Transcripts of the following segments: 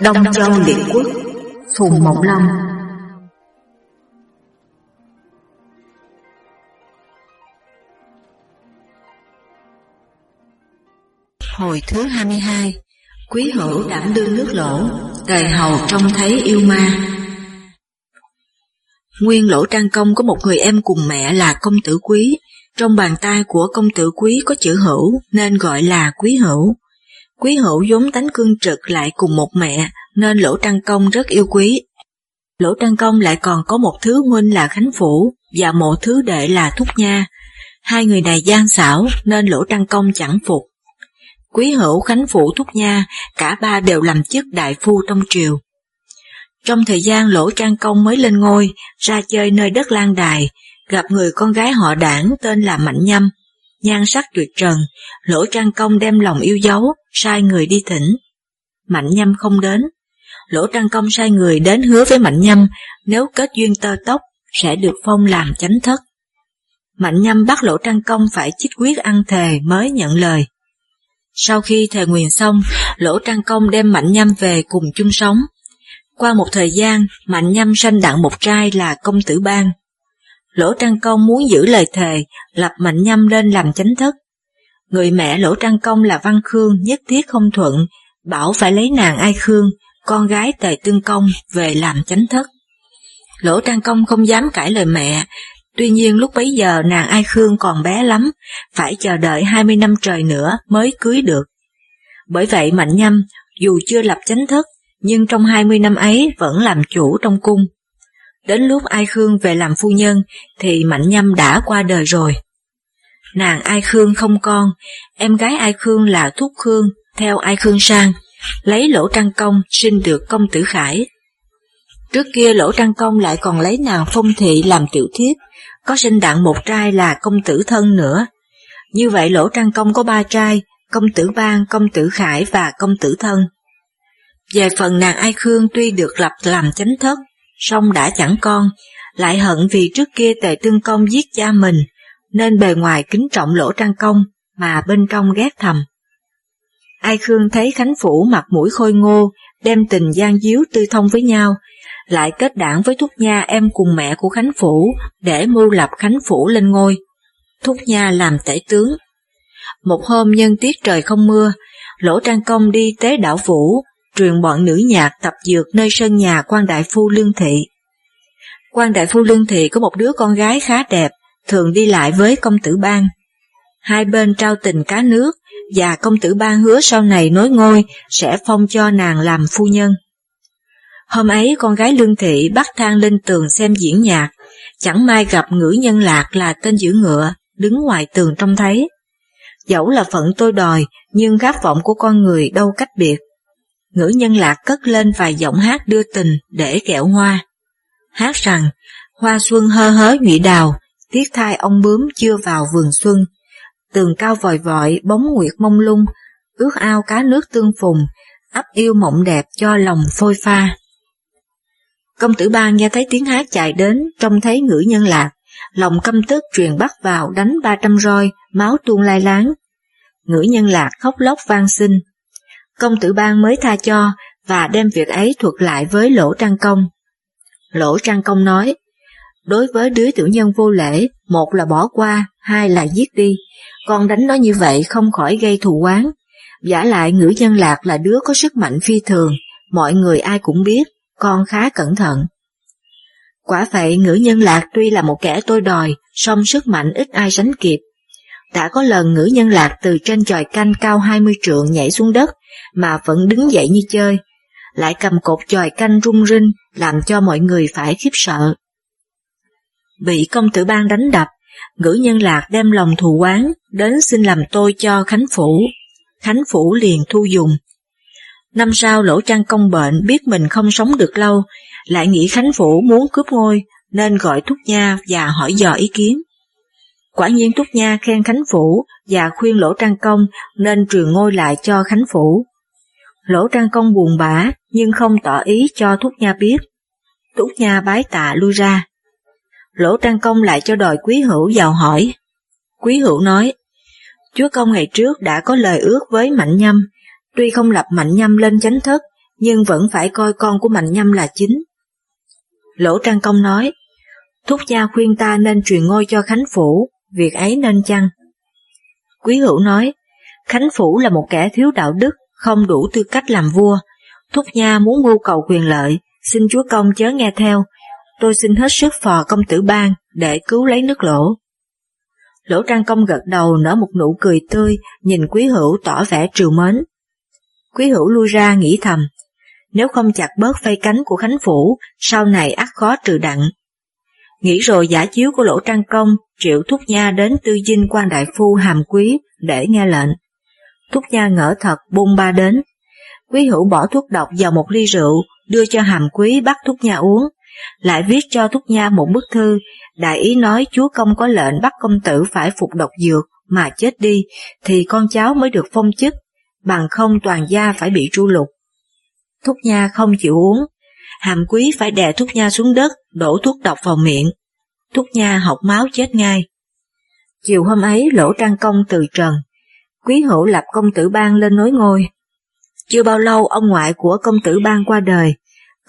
Đông Châu Liệt Quốc Phùng Mộng Long Hồi thứ 22 Quý hữu đảm đương nước lỗ Tề hầu trông thấy yêu ma. Nguyên lỗ trang công có một người em cùng mẹ là công tử quý. Trong bàn tay của công tử quý có chữ hữu Nên gọi là quý hữu Quý hữu vốn tánh cương trực lại cùng một mẹ nên Lỗ Trăng Công rất yêu quý. Lỗ Trăng Công lại còn có một thứ huynh là Khánh Phủ và một thứ đệ là Thúc Nha. Hai người này gian xảo nên Lỗ Trăng Công chẳng phục. Quý hữu Khánh Phủ Thúc Nha, cả ba đều làm chức đại phu trong triều. Trong thời gian Lỗ Trang Công mới lên ngôi, ra chơi nơi đất Lan Đài, gặp người con gái họ đảng tên là Mạnh Nhâm. Nhan sắc tuyệt trần, Lỗ Trang Công đem lòng yêu dấu, sai người đi thỉnh. Mạnh Nhâm không đến, Lỗ Trang Công sai người đến hứa với Mạnh Nhâm nếu kết duyên tơ tóc sẽ được phong làm chánh thất. Mạnh Nhâm bắt Lỗ Trang Công phải chích quyết ăn thề mới nhận lời. Sau khi thề nguyền xong, Lỗ Trang Công đem Mạnh Nhâm về cùng chung sống. Qua một thời gian, Mạnh Nhâm sanh đặng một trai là công tử Bang. Lỗ Trang Công muốn giữ lời thề, lập Mạnh Nhâm lên làm chánh thất. Người mẹ Lỗ Trang Công là Văn Khương nhất thiết không thuận, bảo phải lấy nàng Ai Khương, con gái tề tương công về làm chánh thất. Lỗ Trang Công không dám cãi lời mẹ, tuy nhiên lúc bấy giờ nàng Ai Khương còn bé lắm, phải chờ đợi 20 năm trời nữa mới cưới được. Bởi vậy Mạnh Nhâm, dù chưa lập chánh thất, nhưng trong 20 năm ấy vẫn làm chủ trong cung. Đến lúc Ai Khương về làm phu nhân thì Mạnh Nhâm đã qua đời rồi. Nàng Ai Khương không con, em gái Ai Khương là Thúc Khương, theo Ai Khương sang, lấy lỗ trăng công sinh được công tử khải. Trước kia lỗ trăng công lại còn lấy nàng phong thị làm tiểu thiếp, có sinh đặng một trai là công tử thân nữa. Như vậy lỗ trăng công có ba trai, công tử ban, công tử khải và công tử thân. Về phần nàng Ai Khương tuy được lập làm chánh thất, song đã chẳng con, lại hận vì trước kia tề tương công giết cha mình, nên bề ngoài kính trọng lỗ trang công, mà bên trong ghét thầm. Ai Khương thấy Khánh Phủ mặt mũi khôi ngô, đem tình gian díu tư thông với nhau, lại kết đảng với Thúc Nha em cùng mẹ của Khánh Phủ để mưu lập Khánh Phủ lên ngôi. Thúc Nha làm tể tướng. Một hôm nhân tiết trời không mưa, Lỗ Trang Công đi tế đảo Vũ, truyền bọn nữ nhạc tập dược nơi sân nhà quan đại phu Lương Thị. Quan đại phu Lương Thị có một đứa con gái khá đẹp, thường đi lại với công tử ban. Hai bên trao tình cá nước, và công tử ban hứa sau này nối ngôi sẽ phong cho nàng làm phu nhân. Hôm ấy con gái Lương Thị bắt thang lên tường xem diễn nhạc, chẳng may gặp ngữ nhân lạc là tên giữ ngựa, đứng ngoài tường trông thấy. Dẫu là phận tôi đòi, nhưng khát vọng của con người đâu cách biệt. Ngữ nhân lạc cất lên vài giọng hát đưa tình để kẹo hoa. Hát rằng, hoa xuân hơ hớ nhụy đào, tiết thai ông bướm chưa vào vườn xuân, tường cao vòi vọi, bóng nguyệt mông lung, ước ao cá nước tương phùng, ấp yêu mộng đẹp cho lòng phôi pha. Công tử bang nghe thấy tiếng hát chạy đến, trông thấy ngữ nhân lạc, lòng căm tức truyền bắt vào đánh ba trăm roi, máu tuôn lai láng. Ngữ nhân lạc khóc lóc van xin. Công tử ban mới tha cho và đem việc ấy thuật lại với Lỗ Trang Công. Lỗ Trang Công nói, đối với đứa tiểu nhân vô lễ, một là bỏ qua, hai là giết đi, con đánh nó như vậy không khỏi gây thù oán. Giả lại ngữ nhân lạc là đứa có sức mạnh phi thường, mọi người ai cũng biết, con khá cẩn thận. Quả vậy ngữ nhân lạc tuy là một kẻ tôi đòi, song sức mạnh ít ai sánh kịp. Đã có lần ngữ nhân lạc từ trên tròi canh cao 20 trượng nhảy xuống đất, mà vẫn đứng dậy như chơi, lại cầm cột tròi canh rung rinh, làm cho mọi người phải khiếp sợ. Bị công tử ban đánh đập, ngữ nhân lạc đem lòng thù oán đến xin làm tôi cho Khánh Phủ. Khánh Phủ liền thu dùng. Năm sau lỗ trang công bệnh biết mình không sống được lâu, lại nghĩ Khánh Phủ muốn cướp ngôi nên gọi Thúc Nha và hỏi dò ý kiến. Quả nhiên Thúc Nha khen Khánh Phủ và khuyên Lỗ Trang Công nên truyền ngôi lại cho Khánh Phủ. Lỗ Trang Công buồn bã nhưng không tỏ ý cho Thúc Nha biết. Thúc Nha bái tạ lui ra. Lỗ Trang Công lại cho đòi Quý Hữu vào hỏi. Quý Hữu nói, Chúa Công ngày trước đã có lời ước với Mạnh Nhâm, tuy không lập Mạnh Nhâm lên chánh thất, nhưng vẫn phải coi con của Mạnh Nhâm là chính. Lỗ Trang Công nói, Thúc gia khuyên ta nên truyền ngôi cho Khánh Phủ, việc ấy nên chăng? Quý hữu nói, Khánh Phủ là một kẻ thiếu đạo đức, không đủ tư cách làm vua. Thúc nha muốn mưu cầu quyền lợi, xin chúa công chớ nghe theo, tôi xin hết sức phò công tử ban để cứu lấy nước lỗ. Lỗ Trang Công gật đầu nở một nụ cười tươi, nhìn Quý Hữu tỏ vẻ trừ mến. Quý Hữu lui ra nghĩ thầm, nếu không chặt bớt phay cánh của Khánh Phủ, sau này ắt khó trừ đặng. Nghĩ rồi giả chiếu của Lỗ Trang Công, triệu Thúc Nha đến tư dinh quan đại phu hàm quý để nghe lệnh. Thúc Nha ngỡ thật bung ba đến. Quý Hữu bỏ thuốc độc vào một ly rượu, đưa cho hàm quý bắt Thúc Nha uống, lại viết cho Thúc Nha một bức thư, đại ý nói chúa công có lệnh bắt công tử phải phục độc dược mà chết đi, thì con cháu mới được phong chức, bằng không toàn gia phải bị tru lục. Thúc Nha không chịu uống, hàm quý phải đè thuốc Nha xuống đất, đổ thuốc độc vào miệng. Thuốc Nha học máu chết ngay. Chiều hôm ấy lỗ trang công từ trần, quý hữu lập công tử ban lên nối ngôi. Chưa bao lâu ông ngoại của công tử ban qua đời,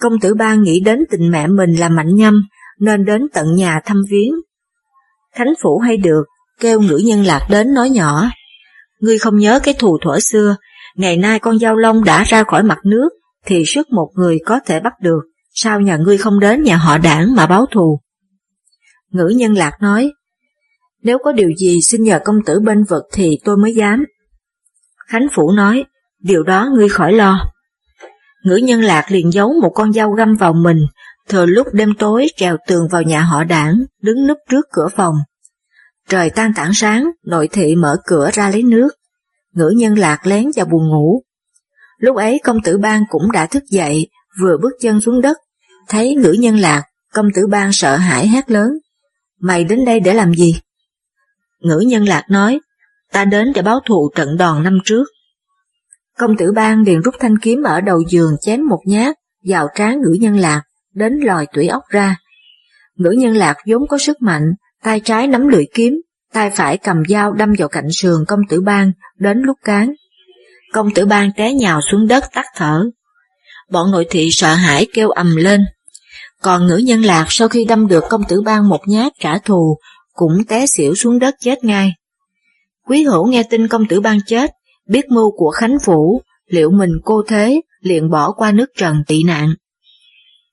Công tử ban nghĩ đến tình mẹ mình là mạnh nhâm, nên đến tận nhà thăm viếng. Khánh Phủ hay được, kêu ngữ nhân lạc đến nói nhỏ. Ngươi không nhớ cái thù thuở xưa, ngày nay con dao long đã ra khỏi mặt nước, thì sức một người có thể bắt được, sao nhà ngươi không đến nhà họ đảng mà báo thù? Ngữ nhân lạc nói, nếu có điều gì xin nhờ công tử bên vực thì tôi mới dám. Khánh Phủ nói, điều đó ngươi khỏi lo. Ngữ nhân lạc liền giấu một con dao găm vào mình, thừa lúc đêm tối trèo tường vào nhà họ đảng, đứng núp trước cửa phòng. Trời tan tảng sáng, nội thị mở cửa ra lấy nước. Ngữ nhân lạc lén vào buồn ngủ. Lúc ấy công tử bang cũng đã thức dậy, vừa bước chân xuống đất, thấy ngữ nhân lạc, công tử bang sợ hãi hét lớn. Mày đến đây để làm gì? Ngữ nhân lạc nói, ta đến để báo thù trận đòn năm trước. Công tử bang liền rút thanh kiếm ở đầu giường chém một nhát vào trán ngữ nhân lạc, đến lòi tủy ốc ra. Ngữ nhân lạc vốn có sức mạnh, tay trái nắm lưỡi kiếm, tay phải cầm dao đâm vào cạnh sườn công tử bang, đến lúc cán. Công tử bang té nhào xuống đất tắt thở. Bọn nội thị sợ hãi kêu ầm lên. Còn ngữ nhân lạc sau khi đâm được công tử bang một nhát trả thù, cũng té xỉu xuống đất chết ngay. Quý hữu nghe tin công tử bang chết, biết mưu của Khánh Phủ, liệu mình cô thế, liền bỏ qua nước trần tị nạn.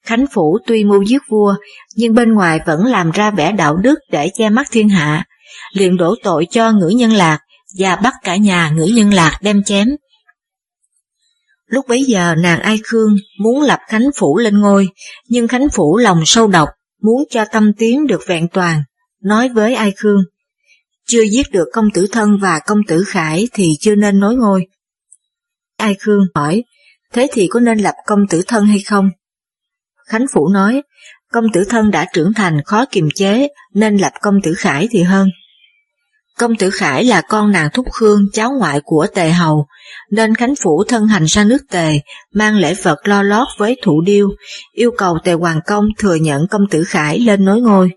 Khánh Phủ tuy mưu giết vua, nhưng bên ngoài vẫn làm ra vẻ đạo đức để che mắt thiên hạ, liền đổ tội cho ngữ nhân lạc và bắt cả nhà ngữ nhân lạc đem chém. Lúc bấy giờ nàng Ai Khương muốn lập Khánh Phủ lên ngôi, nhưng Khánh Phủ lòng sâu độc, muốn cho tâm tiến được vẹn toàn, nói với Ai Khương. Chưa giết được công tử thân và công tử khải thì chưa nên nối ngôi. Ai Khương hỏi, thế thì có nên lập công tử thân hay không? Khánh Phủ nói, công tử thân đã trưởng thành khó kiềm chế nên lập công tử khải thì hơn. Công tử Khải là con nàng Thúc Khương, cháu ngoại của Tề Hầu, nên Khánh Phủ thân hành sang nước Tề, mang lễ vật lo lót với thủ điêu, yêu cầu Tề Hoàng Công thừa nhận công tử Khải lên nối ngôi.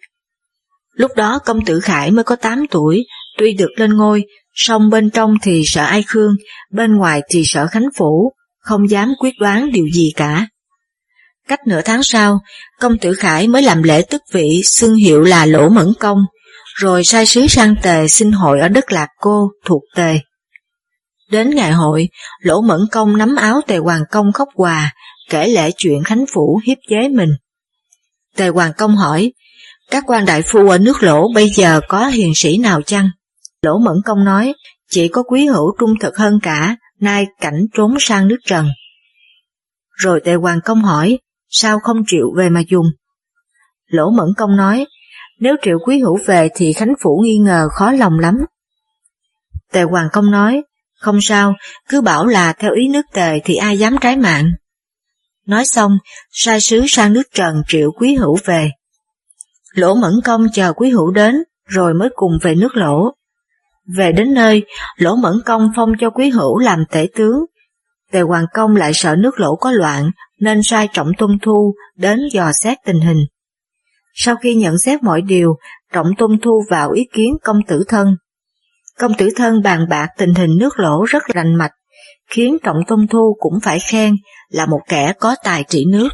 Lúc đó công tử Khải mới có 8 tuổi, tuy được lên ngôi, song bên trong thì sợ Ai Khương, bên ngoài thì sợ Khánh Phủ, không dám quyết đoán điều gì cả. Cách nửa tháng sau, công tử Khải mới làm lễ tức vị xưng hiệu là Lỗ Mẫn Công, rồi sai sứ sang Tề xin hội ở đất Lạc Cô thuộc Tề. Đến ngày hội, Lỗ Mẫn Công nắm áo Tề Hoàng Công khóc hòa, kể lễ chuyện Khánh Phủ hiếp chế mình. Tề Hoàng Công hỏi, các quan đại phu ở nước lỗ bây giờ có hiền sĩ nào chăng? Lỗ Mẫn Công nói, chỉ có quý hữu trung thực hơn cả, nay cảnh trốn sang nước trần. Rồi Tề Hoàng Công hỏi, sao không chịu về mà dùng? Lỗ Mẫn Công nói, nếu triệu quý hữu về thì Khánh Phủ nghi ngờ khó lòng lắm. Tề Hoàng Công nói, không sao, cứ bảo là theo ý nước tề thì ai dám trái mạng. Nói xong, sai sứ sang nước Trần triệu quý hữu về. Lỗ Mẫn Công chờ Quý Hữu đến, rồi mới cùng về nước Lỗ. Về đến nơi, Lỗ Mẫn Công phong cho Quý Hữu làm tể tướng. Tề Hoàng Công lại sợ nước Lỗ có loạn, nên sai Trọng Tôn Thu đến dò xét tình hình. Sau khi nhận xét mọi điều, Trọng Tôn Thu vào ý kiến công tử thân. Công tử thân bàn bạc tình hình nước Lỗ rất lành mạch, khiến Trọng Tôn Thu cũng phải khen là một kẻ có tài trị nước.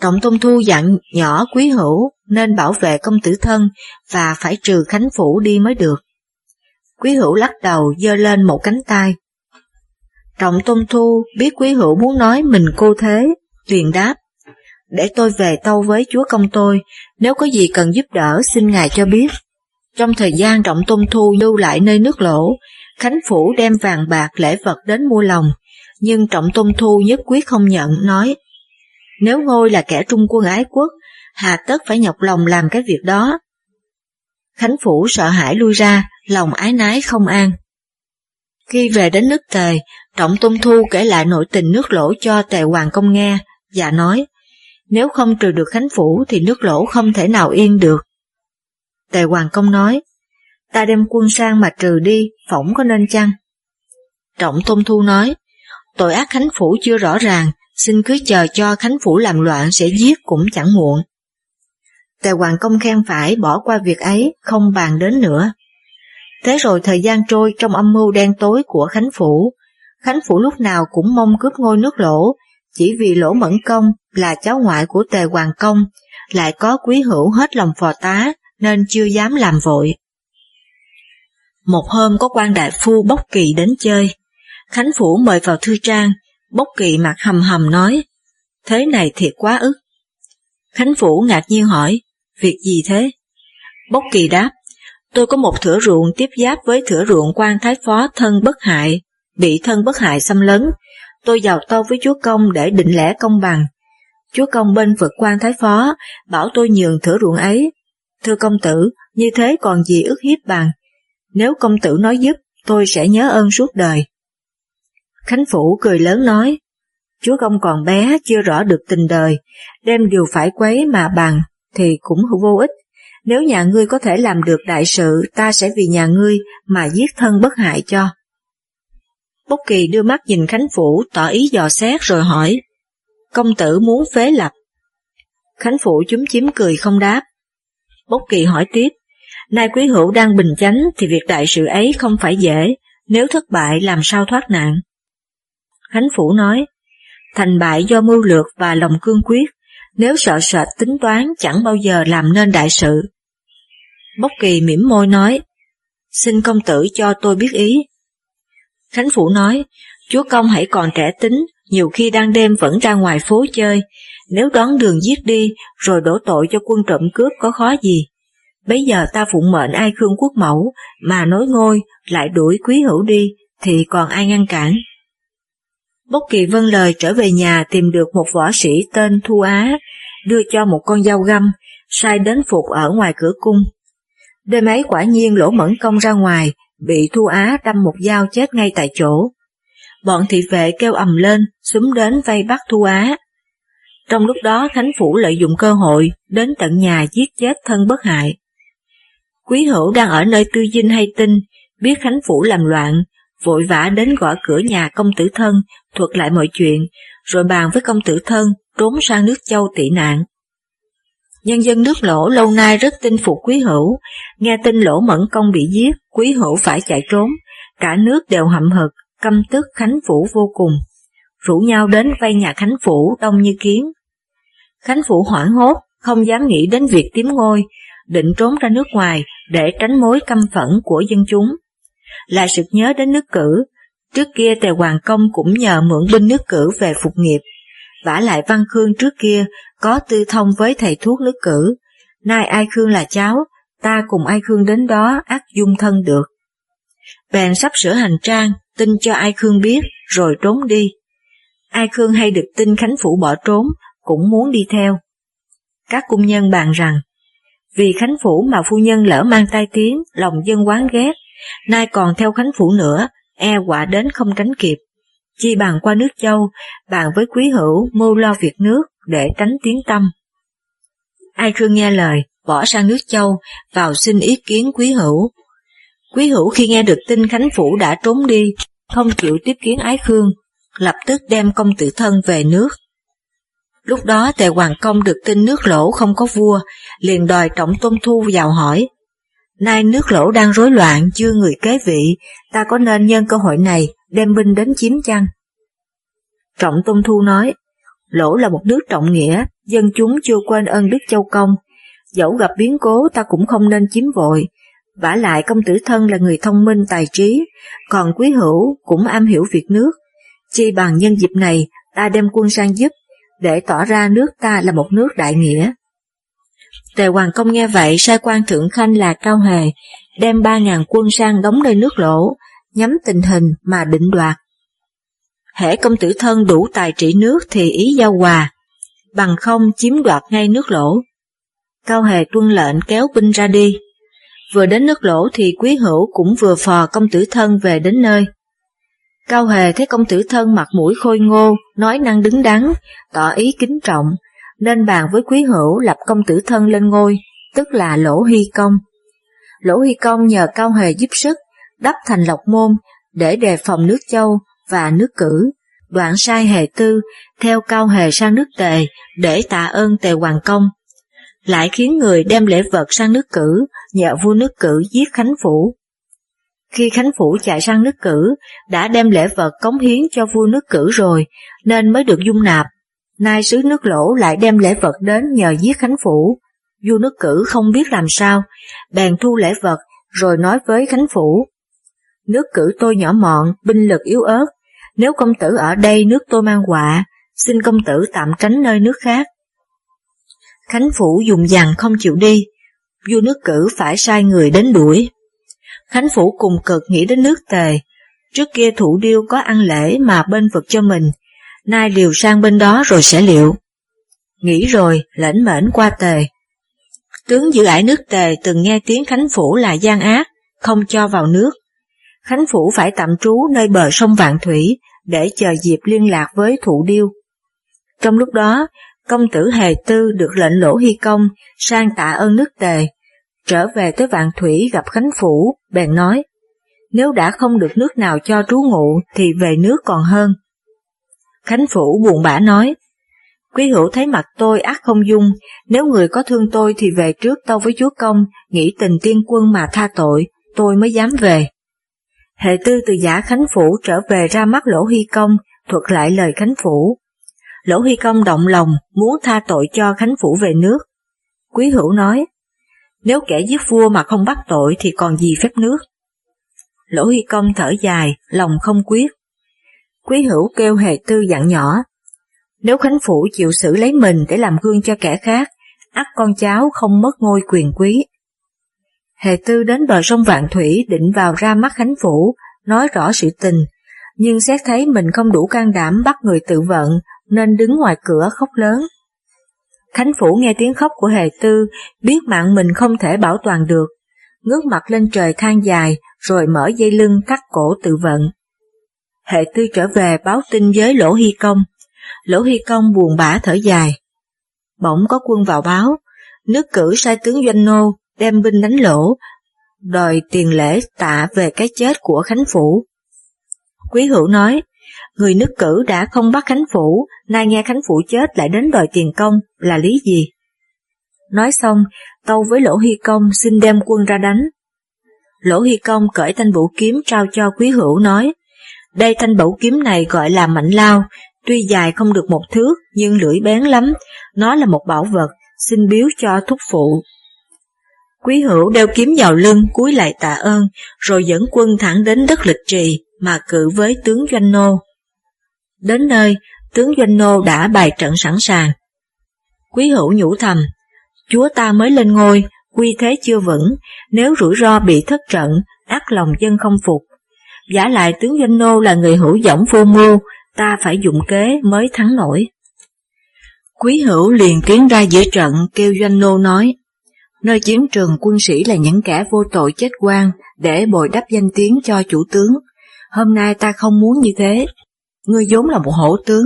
Trọng Tôn Thu dặn nhỏ quý hữu nên bảo vệ công tử thân và phải trừ Khánh Phủ đi mới được. Quý hữu lắc đầu dơ lên một cánh tay. Trọng Tôn Thu biết quý hữu muốn nói mình cô thế, tuyền đáp. Để tôi về tâu với chúa công tôi, nếu có gì cần giúp đỡ xin ngài cho biết. Trong thời gian Trọng Tôn Thu lưu lại nơi nước lỗ, Khánh Phủ đem vàng bạc lễ vật đến mua lòng, nhưng Trọng Tôn Thu nhất quyết không nhận, nói Nếu ngôi là kẻ trung quân ái quốc, hà tất phải nhọc lòng làm cái việc đó. Khánh Phủ sợ hãi lui ra, lòng ái nái không an. Khi về đến nước Tề, Trọng Tôn Thu kể lại nội tình nước lỗ cho Tề Hoàng Công nghe, và nói, nếu không trừ được Khánh Phủ thì nước lỗ không thể nào yên được. Tề Hoàng Công nói, ta đem quân sang mà trừ đi, phỏng có nên chăng? Trọng Tôn Thu nói, tội ác Khánh Phủ chưa rõ ràng, xin cứ chờ cho Khánh Phủ làm loạn sẽ giết cũng chẳng muộn. Tề Hoàng Công khen phải bỏ qua việc ấy, không bàn đến nữa. Thế rồi thời gian trôi trong âm mưu đen tối của Khánh Phủ. Khánh Phủ lúc nào cũng mong cướp ngôi nước lỗ, chỉ vì lỗ mẫn công là cháu ngoại của Tề Hoàng Công, lại có quý hữu hết lòng phò tá, nên chưa dám làm vội. Một hôm có quan đại phu Bốc Kỳ đến chơi, Khánh Phủ mời vào thư trang, Bốc Kỳ mặt hầm hầm nói, thế này thiệt quá ức. Khánh Phủ ngạc nhiên hỏi, việc gì thế? Bốc Kỳ đáp, tôi có một thửa ruộng tiếp giáp với thửa ruộng quan thái phó thân bất hại, bị thân bất hại xâm lấn, tôi giàu to với chúa công để định lẽ công bằng. Chúa công bên vực quan thái phó, bảo tôi nhường thửa ruộng ấy. Thưa công tử, như thế còn gì ức hiếp bằng. Nếu công tử nói giúp, tôi sẽ nhớ ơn suốt đời. Khánh Phủ cười lớn nói, Chúa công còn bé, chưa rõ được tình đời, đem điều phải quấy mà bằng, thì cũng vô ích. Nếu nhà ngươi có thể làm được đại sự, ta sẽ vì nhà ngươi mà giết thân bất hại cho. Bốc Kỳ đưa mắt nhìn Khánh Phủ tỏ ý dò xét rồi hỏi, công tử muốn phế lập. Khánh Phủ chúng chiếm cười không đáp. Bốc Kỳ hỏi tiếp, nay quý hữu đang bình chánh thì việc đại sự ấy không phải dễ, nếu thất bại làm sao thoát nạn. Khánh Phủ nói, thành bại do mưu lược và lòng cương quyết, nếu sợ sệt tính toán chẳng bao giờ làm nên đại sự. Bốc Kỳ mỉm môi nói, xin công tử cho tôi biết ý. Khánh Phủ nói, chúa công hãy còn trẻ tính, nhiều khi đang đêm vẫn ra ngoài phố chơi, nếu đón đường giết đi rồi đổ tội cho quân trộm cướp có khó gì. Bây giờ ta phụng mệnh ai khương quốc mẫu mà nối ngôi lại đuổi quý hữu đi thì còn ai ngăn cản. Bốc Kỳ vâng lời trở về nhà tìm được một võ sĩ tên Thu Á, đưa cho một con dao găm, sai đến phục ở ngoài cửa cung. Đêm ấy quả nhiên lỗ mẫn công ra ngoài, bị Thu Á đâm một dao chết ngay tại chỗ. Bọn thị vệ kêu ầm lên, súng đến vây bắt Thu Á. Trong lúc đó Khánh Phủ lợi dụng cơ hội, đến tận nhà giết chết thân bất hại. Quý hữu đang ở nơi tư dinh hay tin, biết Khánh Phủ làm loạn, vội vã đến gõ cửa nhà công tử thân, thuật lại mọi chuyện, rồi bàn với công tử thân, trốn sang nước châu tị nạn. Nhân dân nước lỗ lâu nay rất tin phục quý hữu, nghe tin lỗ mẫn công bị giết, quý hữu phải chạy trốn, cả nước đều hậm hực, căm tức Khánh Phủ vô cùng, rủ nhau đến vây nhà Khánh Phủ đông như kiến. Khánh Phủ hoảng hốt, không dám nghĩ đến việc tiếm ngôi, định trốn ra nước ngoài để tránh mối căm phẫn của dân chúng. Lại sực nhớ đến nước cử, trước kia Tề Hoàng Công cũng nhờ mượn binh nước cử về phục nghiệp, vả lại Văn Khương trước kia có tư thông với thầy thuốc nước cử, nay Ai Khương là cháu, ta cùng Ai Khương đến đó ác dung thân được. Bèn sắp sửa hành trang, tin cho Ai Khương biết, rồi trốn đi. Ai Khương hay được tin Khánh Phủ bỏ trốn, cũng muốn đi theo. Các cung nhân bàn rằng, vì Khánh Phủ mà phu nhân lỡ mang tai tiếng, lòng dân quán ghét, nay còn theo Khánh Phủ nữa, e quả đến không tránh kịp. Chi bàn qua nước châu, bàn với quý hữu mưu lo việc nước để tránh tiếng tâm. Ai Khương nghe lời, bỏ sang nước châu, vào xin ý kiến quý hữu. Quý hữu khi nghe được tin Khánh Phủ đã trốn đi, không chịu tiếp kiến Ái Khương, lập tức đem công tử thân về nước. Lúc đó Tề Hoàng Công được tin nước lỗ không có vua, liền đòi trọng tôn thu vào hỏi. Nay nước lỗ đang rối loạn, chưa người kế vị, ta có nên nhân cơ hội này đem binh đến chiếm chăng? Trọng Tôn Thu nói, Lỗ là một nước trọng nghĩa, dân chúng chưa quên ơn Đức Châu Công, dẫu gặp biến cố ta cũng không nên chiếm vội, vả lại công tử thân là người thông minh tài trí, còn quý hữu cũng am hiểu việc nước, chi bằng nhân dịp này ta đem quân sang giúp, để tỏ ra nước ta là một nước đại nghĩa. Tề Hoàng Công nghe vậy sai quan thượng khanh là Cao Hề, đem ba ngàn quân sang đóng nơi nước lỗ, nhắm tình hình mà định đoạt. Hễ công tử thân đủ tài trị nước thì ý giao hòa, bằng không chiếm đoạt ngay nước lỗ. Cao Hề tuân lệnh kéo binh ra đi. Vừa đến nước lỗ thì quý hữu cũng vừa phò công tử thân về đến nơi. Cao Hề thấy công tử thân mặt mũi khôi ngô, nói năng đứng đắn, tỏ ý kính trọng, nên bàn với quý hữu lập công tử thân lên ngôi, tức là Lỗ Hy Công. Lỗ Hy Công nhờ Cao Hề giúp sức, đắp thành lộc môn để đề phòng nước châu và nước cử. Đoạn sai Hề Tư theo Cao Hề sang nước Tề để tạ ơn Tề Hoàng Công. Lại khiến người đem lễ vật sang nước cử, nhờ vua nước cử giết Khánh Phủ. Khi Khánh Phủ chạy sang nước cử, đã đem lễ vật cống hiến cho vua nước cử rồi, nên mới được dung nạp. Nay sứ nước lỗ lại đem lễ vật đến nhờ giết Khánh Phủ. Vua nước cử không biết làm sao, bèn thu lễ vật, rồi nói với Khánh Phủ. Nước cử tôi nhỏ mọn, binh lực yếu ớt, nếu công tử ở đây nước tôi mang họa, xin công tử tạm tránh nơi nước khác. Khánh Phủ dùng dằn không chịu đi, vua nước cử phải sai người đến đuổi. Khánh Phủ cùng cực nghĩ đến nước tề, trước kia thủ điêu có ăn lễ mà bên vực cho mình, nay liều sang bên đó rồi sẽ liệu. Nghĩ rồi, lệnh mễn qua tề. Tướng giữ ải nước tề từng nghe tiếng Khánh Phủ là gian ác, không cho vào nước. Khánh Phủ phải tạm trú nơi bờ sông Vạn Thủy để chờ dịp liên lạc với thủ điêu. Trong lúc đó, công tử Hề Tư được lệnh lỗ hy công sang tạ ơn nước tề, trở về tới Vạn Thủy gặp Khánh Phủ, bèn nói, nếu đã không được nước nào cho trú ngụ thì về nước còn hơn. Khánh Phủ buồn bã nói, Quý hữu thấy mặt tôi ác không dung, nếu người có thương tôi thì về trước tâu với chúa công, nghĩ tình tiên quân mà tha tội, tôi mới dám về. Hệ tư từ giả Khánh Phủ trở về ra mắt Lỗ Hy Công, thuật lại lời Khánh Phủ. Lỗ Huy Công động lòng, muốn tha tội cho Khánh Phủ về nước. Quý hữu nói, nếu kẻ giết vua mà không bắt tội thì còn gì phép nước. Lỗ Huy Công thở dài, lòng không quyết. Quý hữu kêu hề tư dặn nhỏ, nếu Khánh Phủ chịu xử lấy mình để làm gương cho kẻ khác, ắt con cháu không mất ngôi quyền quý. Hề tư đến bờ sông Vạn Thủy định vào ra mắt Khánh Phủ, nói rõ sự tình, nhưng xét thấy mình không đủ can đảm bắt người tự vận, nên đứng ngoài cửa khóc lớn. Khánh Phủ nghe tiếng khóc của Hề Tư, biết mạng mình không thể bảo toàn được, ngước mặt lên trời than dài, rồi mở dây lưng cắt cổ tự vận. Hệ Tư trở về báo tin với Lỗ Hy Công, Lỗ Hy Công buồn bã thở dài. Bỗng có quân vào báo, nước cử sai tướng Doanh Nô đem binh đánh lỗ, đòi tiền lễ tạ về cái chết của Khánh Phủ. Quý hữu nói, người nước cử đã không bắt Khánh Phủ, nay nghe Khánh Phủ chết lại đến đòi tiền công, là lý gì? Nói xong, tâu với Lỗ Hy Công xin đem quân ra đánh. Lỗ Hy Công cởi thanh vũ kiếm trao cho quý hữu nói, đây thanh bẩu kiếm này gọi là mạnh lao, tuy dài không được một thước nhưng lưỡi bén lắm, nó là một bảo vật, xin biếu cho thúc phụ. Quý hữu đeo kiếm vào lưng cúi lại tạ ơn, rồi dẫn quân thẳng đến đất lịch trì mà cự với tướng Doanh Nô. Đến nơi, tướng Doanh Nô đã bài trận sẵn sàng. Quý hữu nhủ thầm, chúa ta mới lên ngôi, quy thế chưa vững, nếu rủi ro bị thất trận, ác lòng dân không phục. Giả lại tướng Doanh Nô là người hữu dõng vô mưu, ta phải dụng kế mới thắng nổi. Quý hữu liền tiến ra giữa trận kêu Doanh Nô nói, nơi chiến trường quân sĩ là những kẻ vô tội chết quan để bồi đắp danh tiếng cho chủ tướng. Hôm nay ta không muốn như thế. Ngươi vốn là một hổ tướng,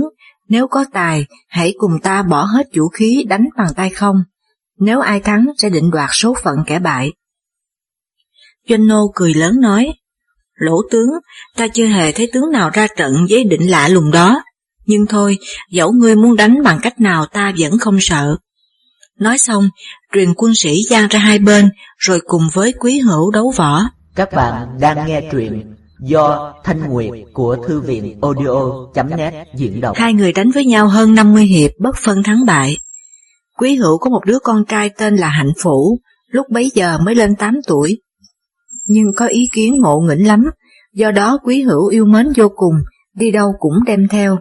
nếu có tài, hãy cùng ta bỏ hết vũ khí đánh bằng tay không. Nếu ai thắng sẽ định đoạt số phận kẻ bại. Doanh nô cười lớn nói, Lỗ tướng, ta chưa hề thấy tướng nào ra trận với định lạ lùng đó. Nhưng thôi, dẫu ngươi muốn đánh bằng cách nào ta vẫn không sợ. Nói xong, truyền quân sĩ gian ra hai bên, rồi cùng với quý hữu đấu võ. Các bạn đang nghe truyện do Thanh Nguyệt của Thư viện audio.net diễn đọc. Hai người đánh với nhau hơn 50 hiệp bất phân thắng bại. Quý hữu có một đứa con trai tên là Hạnh Phủ, lúc bấy giờ mới lên 8 tuổi. Nhưng có ý kiến ngộ nghĩnh lắm, do đó quý hữu yêu mến vô cùng, đi đâu cũng đem theo.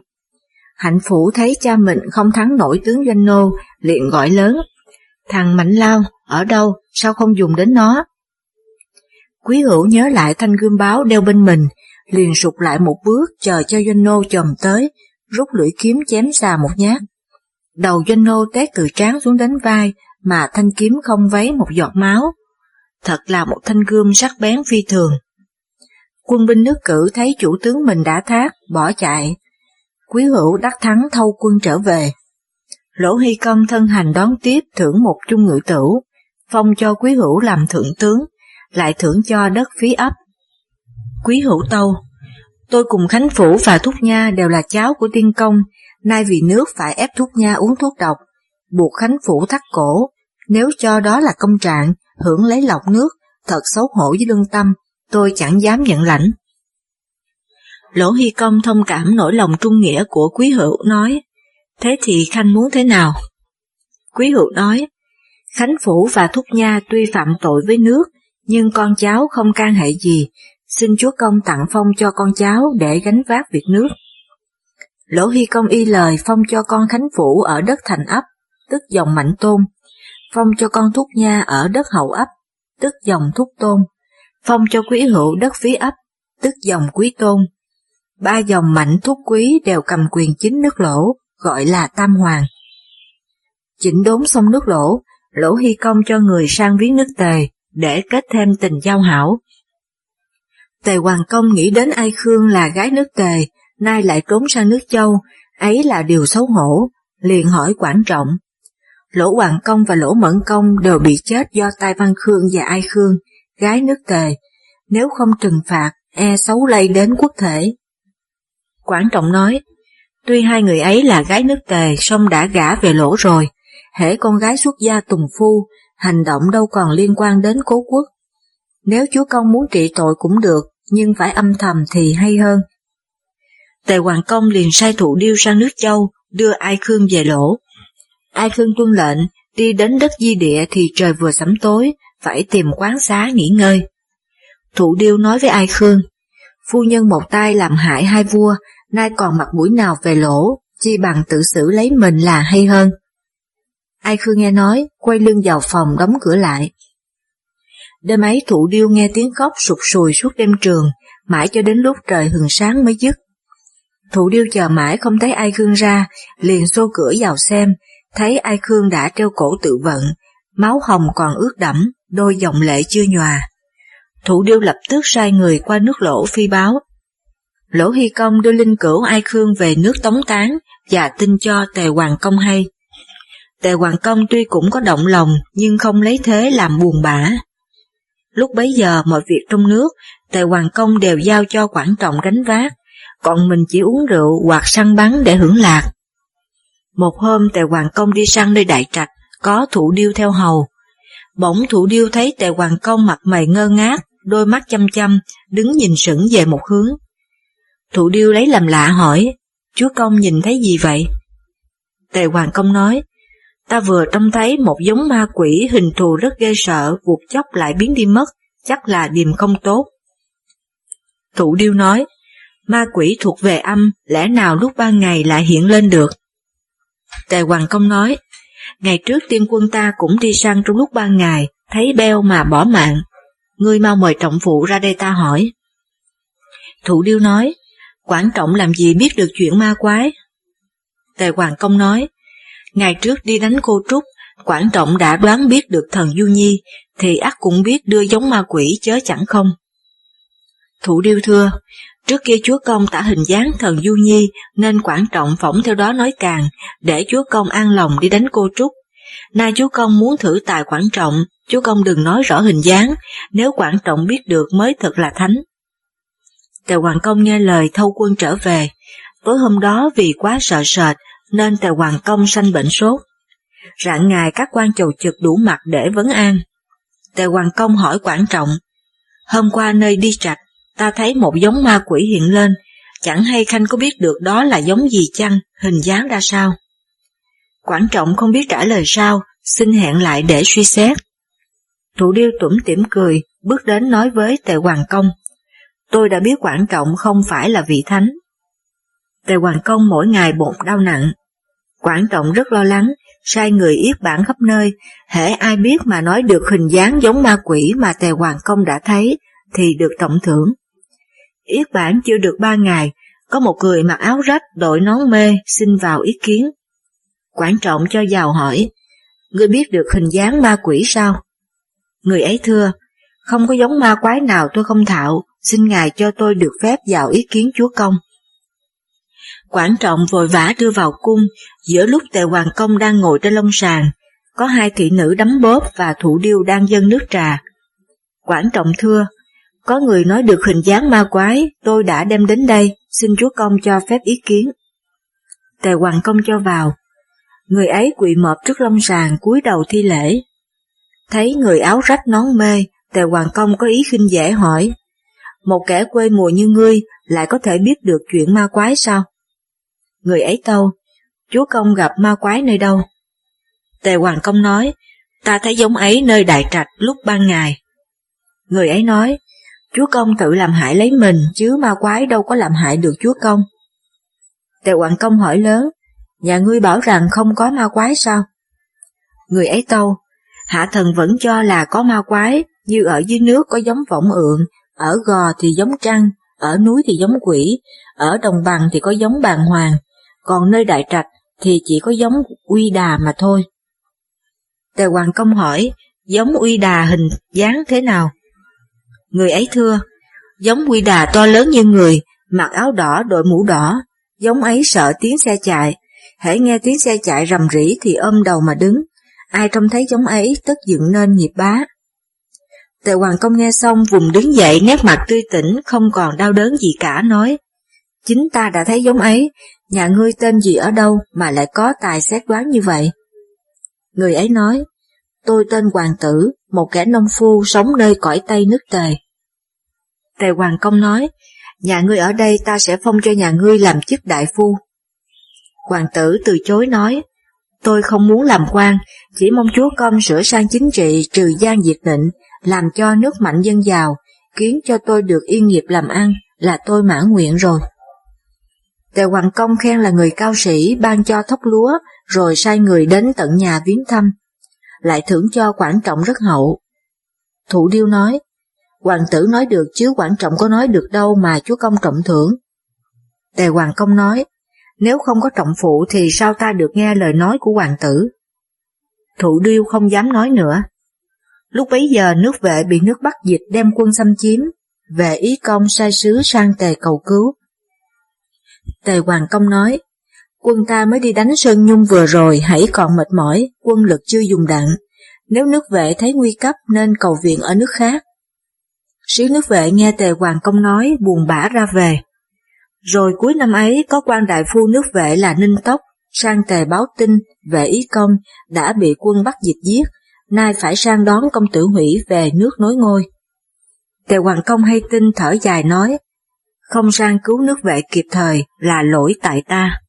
Hạnh Phủ thấy cha mình không thắng nổi tướng doanh nô, liền gọi lớn, thằng Mạnh Lao, ở đâu, sao không dùng đến nó? Quý hữu nhớ lại thanh gươm báo đeo bên mình, liền sụt lại một bước chờ cho doanh nô chồm tới, rút lưỡi kiếm chém xà một nhát. Đầu doanh nô té từ trán xuống đến vai, mà thanh kiếm không vấy một giọt máu. Thật là một thanh gươm sắc bén phi thường. Quân binh nước cử thấy chủ tướng mình đã thác, bỏ chạy. Quý hữu đắc thắng thâu quân trở về. Lỗ Hy Công thân hành đón tiếp thưởng một chung ngự tử, phong cho quý hữu làm thượng tướng, lại thưởng cho đất phí ấp. Quý hữu tâu, tôi cùng Khánh Phủ và Thúc Nha đều là cháu của tiên công, nay vì nước phải ép Thúc Nha uống thuốc độc, buộc Khánh Phủ thắt cổ, nếu cho đó là công trạng, hưởng lấy lọc nước, thật xấu hổ với lương tâm, tôi chẳng dám nhận lãnh. Lỗ Hy Công thông cảm nỗi lòng trung nghĩa của quý hữu nói, thế thì Khanh muốn thế nào? Quý hữu nói, Khánh Phủ và Thúc Nha tuy phạm tội với nước, nhưng con cháu không can hệ gì, xin Chúa Công tặng phong cho con cháu để gánh vác việc nước. Lỗ Hy Công y lời phong cho con Khánh Phủ ở đất thành ấp, tức dòng Mạnh Tôn, phong cho con Thúc Nha ở đất hậu ấp, tức dòng Thúc Tôn, phong cho quý hữu đất phí ấp, tức dòng Quý Tôn. Ba dòng mạnh thúc quý đều cầm quyền chính nước lỗ, gọi là Tam Hoàng. Chỉnh đốn xong nước lỗ, lỗ hy công cho người sang viếng nước tề, để kết thêm tình giao hảo. Tề Hoàng Công nghĩ đến Ai Khương là gái nước tề, nay lại trốn sang nước châu, ấy là điều xấu hổ, liền hỏi quản trọng. Lỗ Hoàng Công và Lỗ Mẫn Công đều bị chết do tai Văn Khương và Ai Khương, gái nước tề, nếu không trừng phạt, e xấu lây đến quốc thể. Quản trọng nói, tuy hai người ấy là gái nước tề song đã gả về lỗ rồi, hễ con gái xuất gia tùng phu, hành động đâu còn liên quan đến cố quốc. Nếu chúa công muốn trị tội cũng được, nhưng phải âm thầm thì hay hơn. Tề Hoàng Công liền sai thủ điêu sang nước châu, đưa Ai Khương về lỗ. Ai Khương tuân lệnh, đi đến đất di địa thì trời vừa sẩm tối, phải tìm quán xá nghỉ ngơi. Thủ điêu nói với Ai Khương, phu nhân một tay làm hại hai vua, nay còn mặt mũi nào về lỗ, chi bằng tự xử lấy mình là hay hơn. Ai Khương nghe nói, quay lưng vào phòng đóng cửa lại. Đêm ấy thủ điêu nghe tiếng khóc sụt sùi suốt đêm trường, mãi cho đến lúc trời hừng sáng mới dứt. Thủ điêu chờ mãi không thấy ai Khương ra, liền xô cửa vào xem, thấy ai Khương đã treo cổ tự vận, máu hồng còn ướt đẫm, đôi dòng lệ chưa nhòa. Thủ điêu lập tức sai người qua nước lỗ phi báo. Lỗ Hy Công đưa linh cửu Ai Khương về nước tống tán và tin cho Tề Hoàng Công hay. Tề Hoàng Công tuy cũng có động lòng nhưng không lấy thế làm buồn bã. Lúc bấy giờ mọi việc trong nước, Tề Hoàng Công đều giao cho quản trọng gánh vác, còn mình chỉ uống rượu hoặc săn bắn để hưởng lạc. Một hôm Tề Hoàng Công đi săn nơi đại trạch, có thủ điêu theo hầu. Bỗng thủ điêu thấy Tề Hoàng Công mặt mày ngơ ngác, đôi mắt chăm chăm, đứng nhìn sững về một hướng. Thủ điêu lấy làm lạ hỏi, chúa công nhìn thấy gì vậy? Tề Hoàng Công nói, ta vừa trông thấy một giống ma quỷ hình thù rất ghê sợ, vụt chốc lại biến đi mất, chắc là điềm không tốt. Thủ điêu nói, ma quỷ thuộc về âm, lẽ nào lúc ban ngày lại hiện lên được? Tề Hoàng Công nói, ngày trước tiên quân ta cũng đi săn trong lúc ban ngày, thấy beo mà bỏ mạng. Ngươi mau mời trọng phụ ra đây ta hỏi. Thủ điêu nói, quản trọng làm gì biết được chuyện ma quái? Tề Hoàng Công nói, ngày trước đi đánh cô Trúc, quản trọng đã đoán biết được thần Du Nhi, thì ắt cũng biết đưa giống ma quỷ chớ chẳng không. Thủ điêu thưa, trước kia chúa công tả hình dáng thần Du Nhi nên quản trọng phỏng theo đó nói càng, để chúa công an lòng đi đánh cô Trúc. Nay chúa công muốn thử tài quản trọng, chúa công đừng nói rõ hình dáng, nếu quản trọng biết được mới thật là thánh. Tề Hoàng Công nghe lời thâu quân trở về, tối hôm đó vì quá sợ sệt nên Tề Hoàng Công sanh bệnh sốt. Rạng ngày các quan chầu trực đủ mặt để vấn an. Tề Hoàng Công hỏi quản trọng, hôm qua nơi đi trạch, ta thấy một giống ma quỷ hiện lên, chẳng hay Khanh có biết được đó là giống gì chăng, hình dáng ra sao. Quản trọng không biết trả lời sao, xin hẹn lại để suy xét. Thủ điêu tủm tỉm cười, bước đến nói với Tề Hoàng Công. Tôi đã biết quản trọng không phải là vị thánh. Tề Hoàng Công mỗi ngày bụng đau nặng. Quản trọng rất lo lắng, sai người yết bản khắp nơi, hễ ai biết mà nói được hình dáng giống ma quỷ mà Tề Hoàng Công đã thấy, thì được tổng thưởng. Yết bản chưa được ba ngày, có một người mặc áo rách đội nón mê xin vào ý kiến. Quản trọng cho vào hỏi, ngươi biết được hình dáng ma quỷ sao? Người ấy thưa, không có giống ma quái nào tôi không thạo, xin ngài cho tôi được phép vào ý kiến chúa công. Quản trọng vội vã đưa vào cung, giữa lúc tề hoàng công đang ngồi trên lông sàn, có hai thị nữ đấm bóp và thủ điêu đang dâng nước trà. Quản trọng thưa, có người nói được hình dáng ma quái, tôi đã đem đến đây, xin chúa công cho phép ý kiến. Tề hoàng công cho vào. Người ấy quỳ mọp trước lông sàn cúi đầu thi lễ. Thấy người áo rách nón mê, tề hoàng công có ý khinh dễ hỏi. Một kẻ quê mùa như ngươi lại có thể biết được chuyện ma quái sao? Người ấy câu, chúa công gặp ma quái nơi đâu? Tề Hoàng Công nói, ta thấy giống ấy nơi đại trạch lúc ban ngày. Người ấy nói, chúa công tự làm hại lấy mình chứ ma quái đâu có làm hại được chúa công. Tề Hoàng Công hỏi lớn, nhà ngươi bảo rằng không có ma quái sao? Người ấy câu, hạ thần vẫn cho là có ma quái, như ở dưới nước có giống võng ượng, ở gò thì giống trăng, ở núi thì giống quỷ, ở đồng bằng thì có giống bàn hoàng, còn nơi đại trạch thì chỉ có giống uy đà mà thôi. Tề Hoàng Công hỏi, giống uy đà hình dáng thế nào? Người ấy thưa, giống uy đà to lớn như người, mặc áo đỏ đội mũ đỏ, giống ấy sợ tiếng xe chạy, hãy nghe tiếng xe chạy rầm rỉ thì ôm đầu mà đứng, ai trông thấy giống ấy tất dựng nên nghiệp bá. Tề Hoàng Công nghe xong vùng đứng dậy nét mặt tươi tỉnh không còn đau đớn gì cả nói, chính ta đã thấy giống ấy, nhà ngươi tên gì ở đâu mà lại có tài xét đoán như vậy? Người ấy nói, tôi tên Hoàng Tử, một kẻ nông phu sống nơi cõi Tây nước Tề. Tề Hoàng Công nói, nhà ngươi ở đây ta sẽ phong cho nhà ngươi làm chức đại phu. Hoàng tử từ chối nói, tôi không muốn làm quan, chỉ mong chúa công sửa sang chính trị trừ gian diệt định, làm cho nước mạnh dân giàu, khiến cho tôi được yên nghiệp làm ăn, là tôi mãn nguyện rồi. Tề Hoàng Công khen là người cao sĩ ban cho thóc lúa, rồi sai người đến tận nhà viếng thăm, lại thưởng cho quản trọng rất hậu. Thủ điêu nói, Hoàng tử nói được chứ quản trọng có nói được đâu mà chúa công trọng thưởng. Tề Hoàng Công nói, nếu không có trọng phụ thì sao ta được nghe lời nói của hoàng tử? Thủ điêu không dám nói nữa. Lúc bấy giờ nước vệ bị nước Bắc dịch đem quân xâm chiếm, về ý công sai sứ sang tề cầu cứu. Tề Hoàng Công nói, quân ta mới đi đánh Sơn Nhung vừa rồi hãy còn mệt mỏi, quân lực chưa dùng đạn. Nếu nước vệ thấy nguy cấp nên cầu viện ở nước khác. Sứ nước vệ nghe Tề Hoàng Công nói buồn bã ra về. Rồi cuối năm ấy có quan đại phu nước vệ là Ninh Tốc sang Tề báo tin về ý công đã bị quân bắt dịch giết, nay phải sang đón công tử hủy về nước nối ngôi. Tề Hoàng Công hay tin thở dài nói, không sang cứu nước vệ kịp thời là lỗi tại ta.